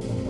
you.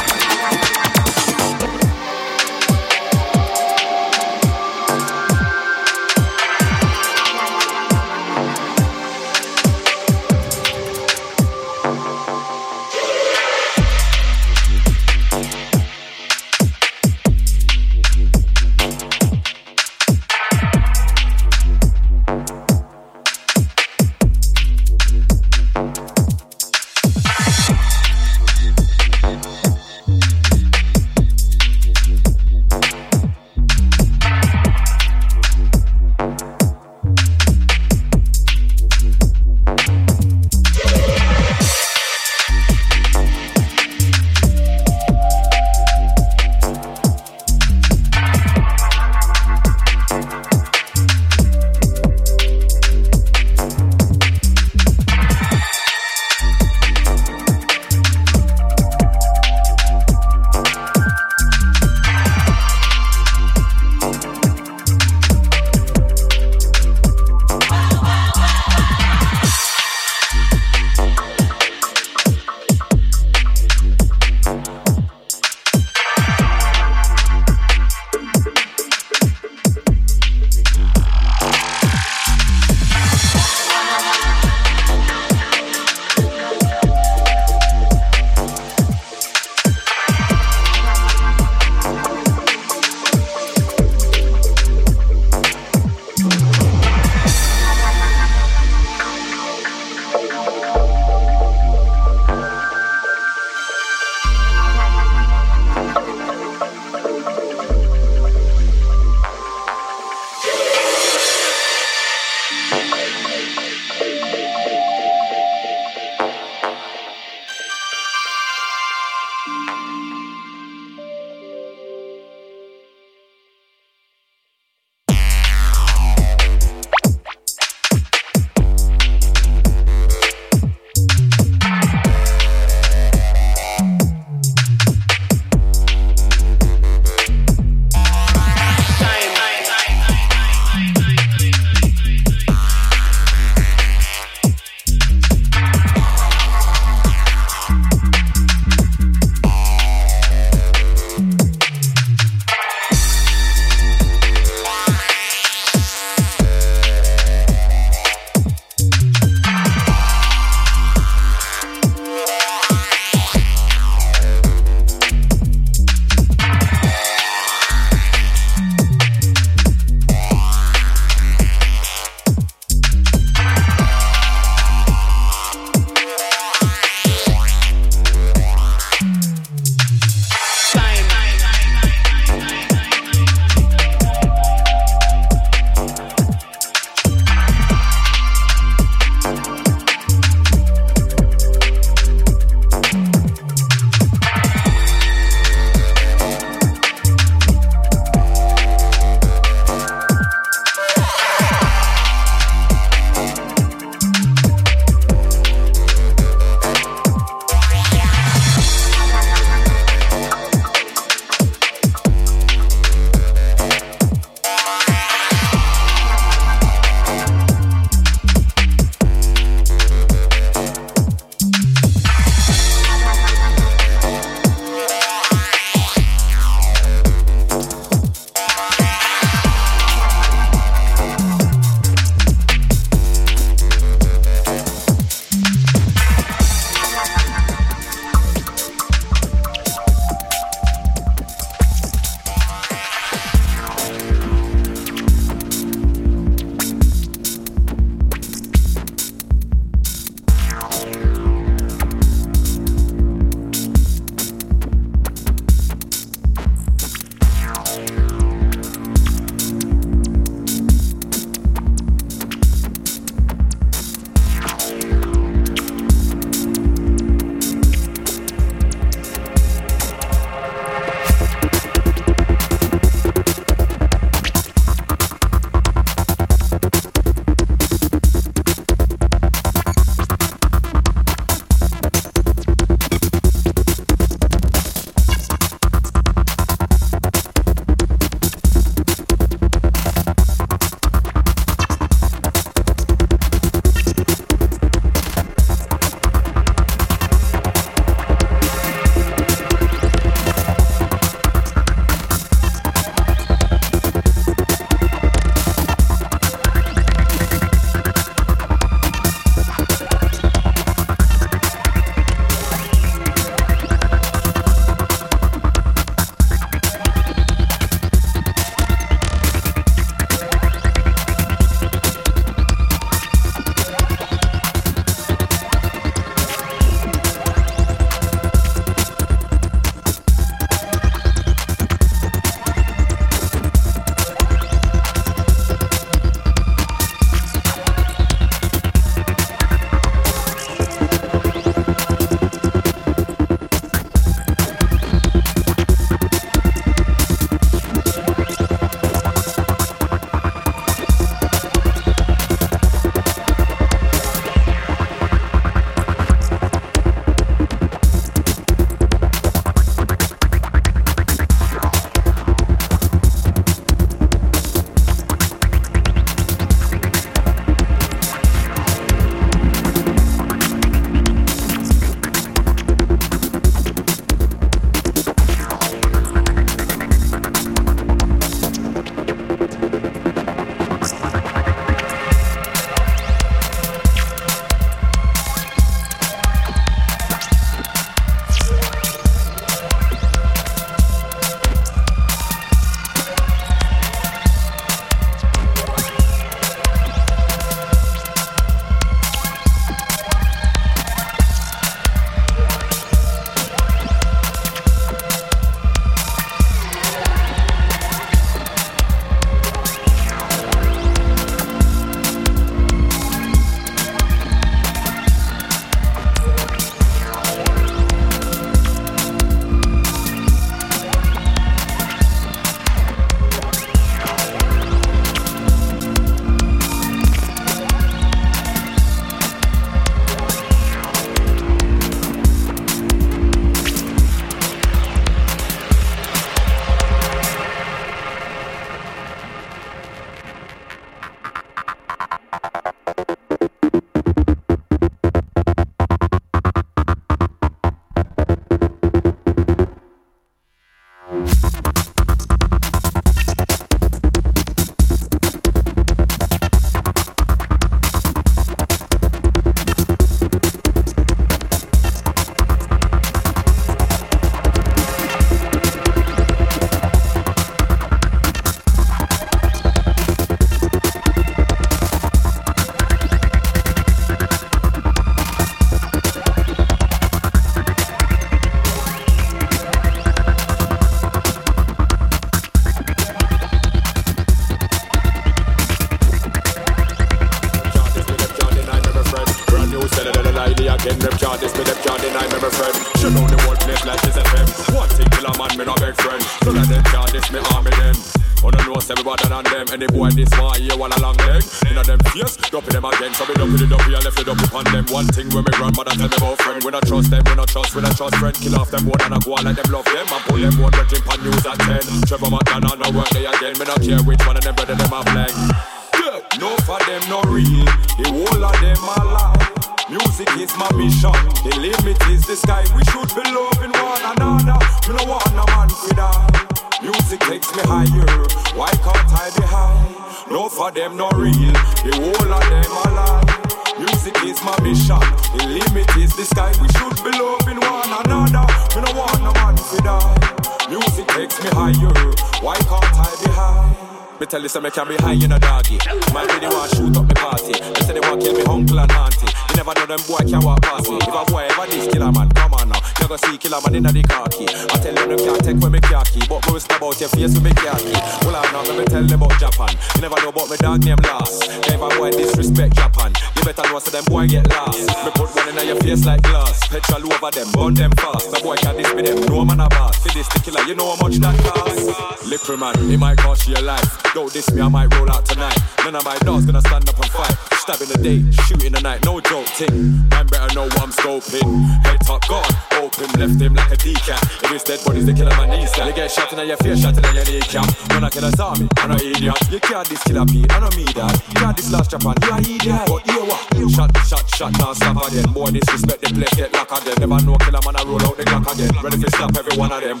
Lost. Me put one inna your face like glass. Petrol over them, burn them fast. The boy can this be them, no man a boss. For this the killer, you know how much that cost. Liquor man, it might cost you your life. Don't diss me, I might roll out tonight. None of my dogs gonna stand up and fight. Stab in the day, shoot in the night, no joke ting. Man better know what I'm scoping. Head top gone, open left him like a decat. If it's dead bodies, they kill him and knees. They get shot in your face, shot in your kneecap. When I kill a zombie, I'm an idiot. You can't this killer Pete, I don't me that. You can't this last Japan, you are idiot. But you what? Shot, shot, shot, now stop again. Boy, disrespect the place, get locked again. Never know killer man, I roll out the clock again. Ready to slap every one of them.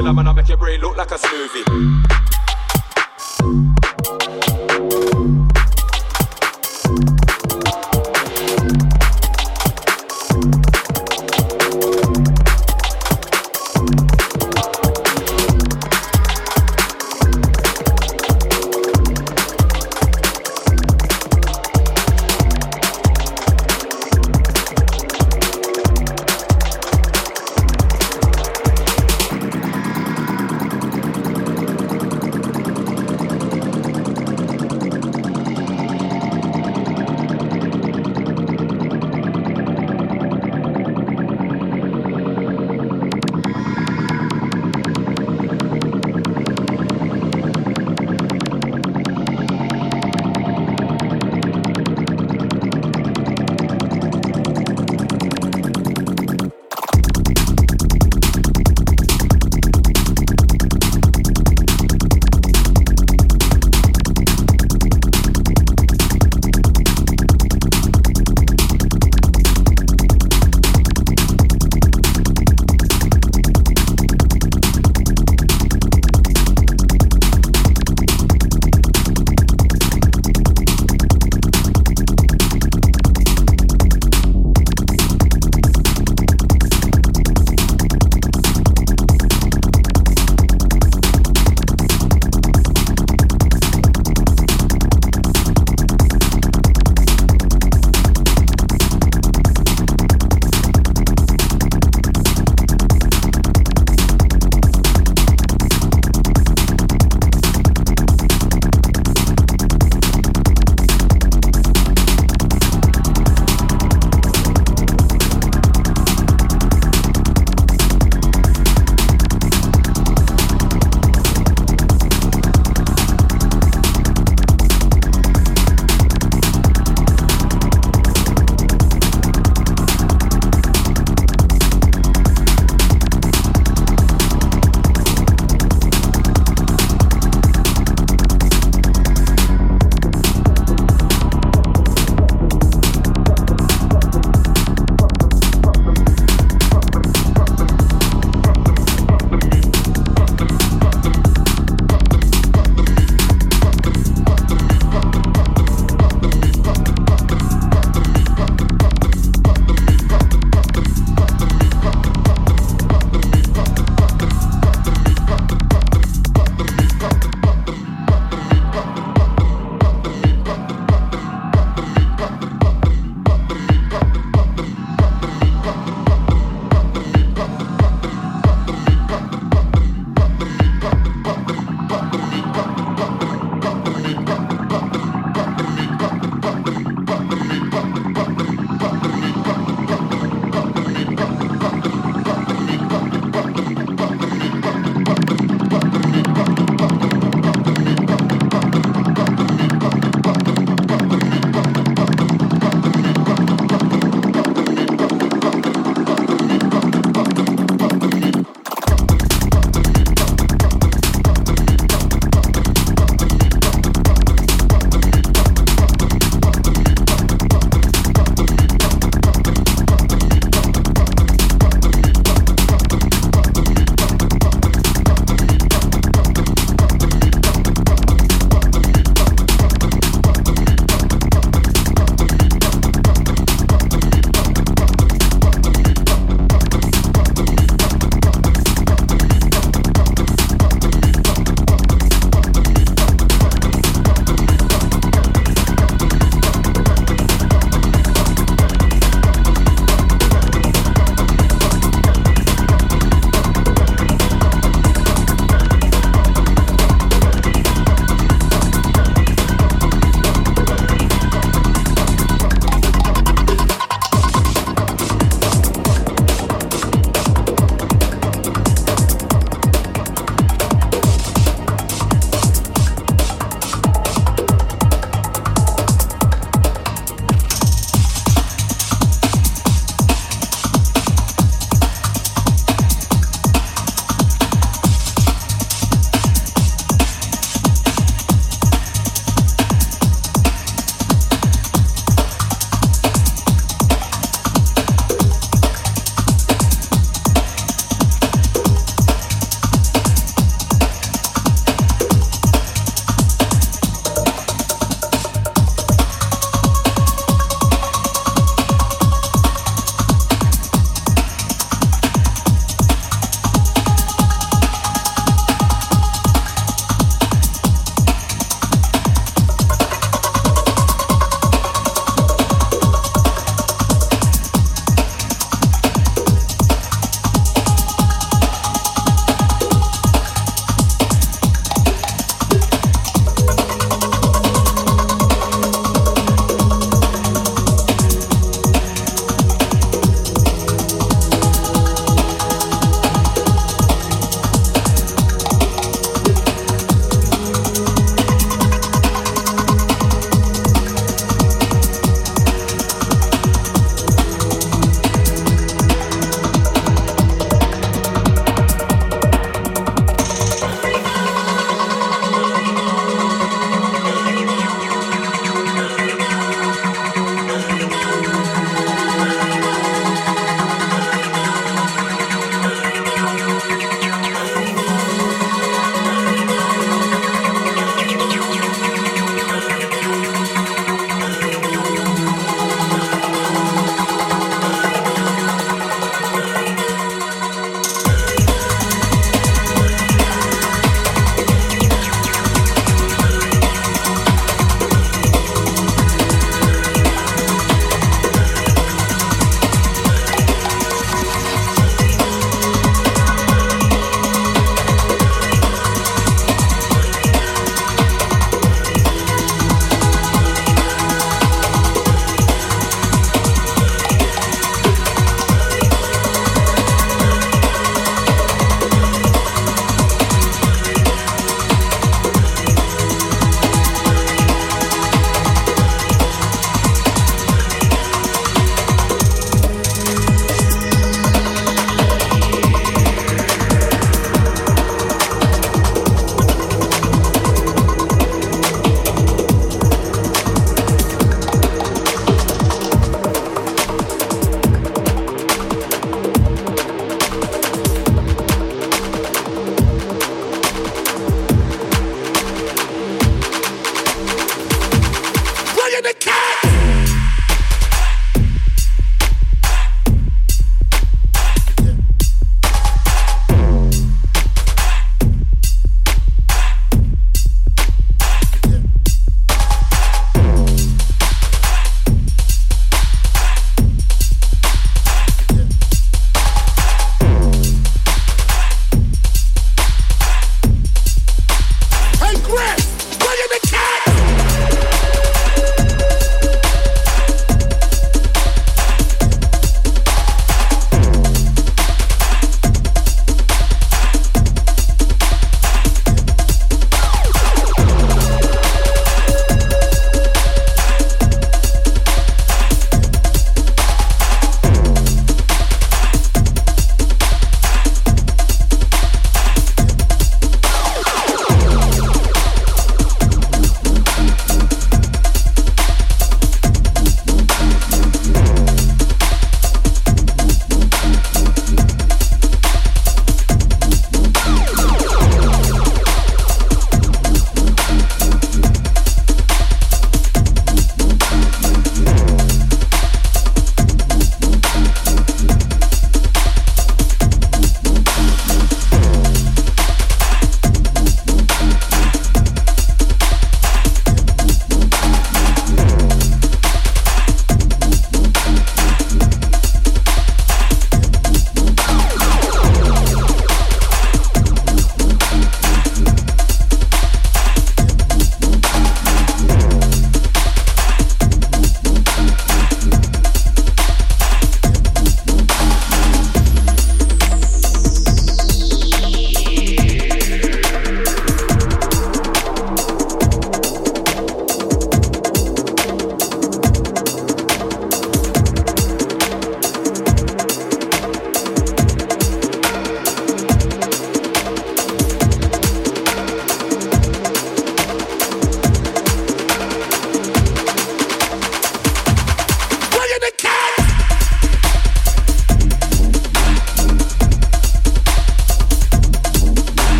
Killer man, I make your brain look like a smoothie.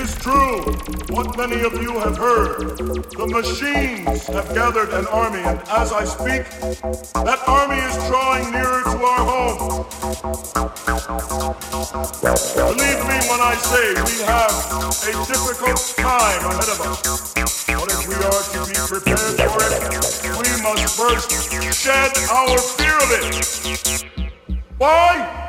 Is true what many of you have heard. The machines have gathered an army, and as I speak, that army is drawing nearer to our home. Believe me when I say we have a difficult time ahead of us. But if we are to be prepared for it, we must first shed our fear of it. Why?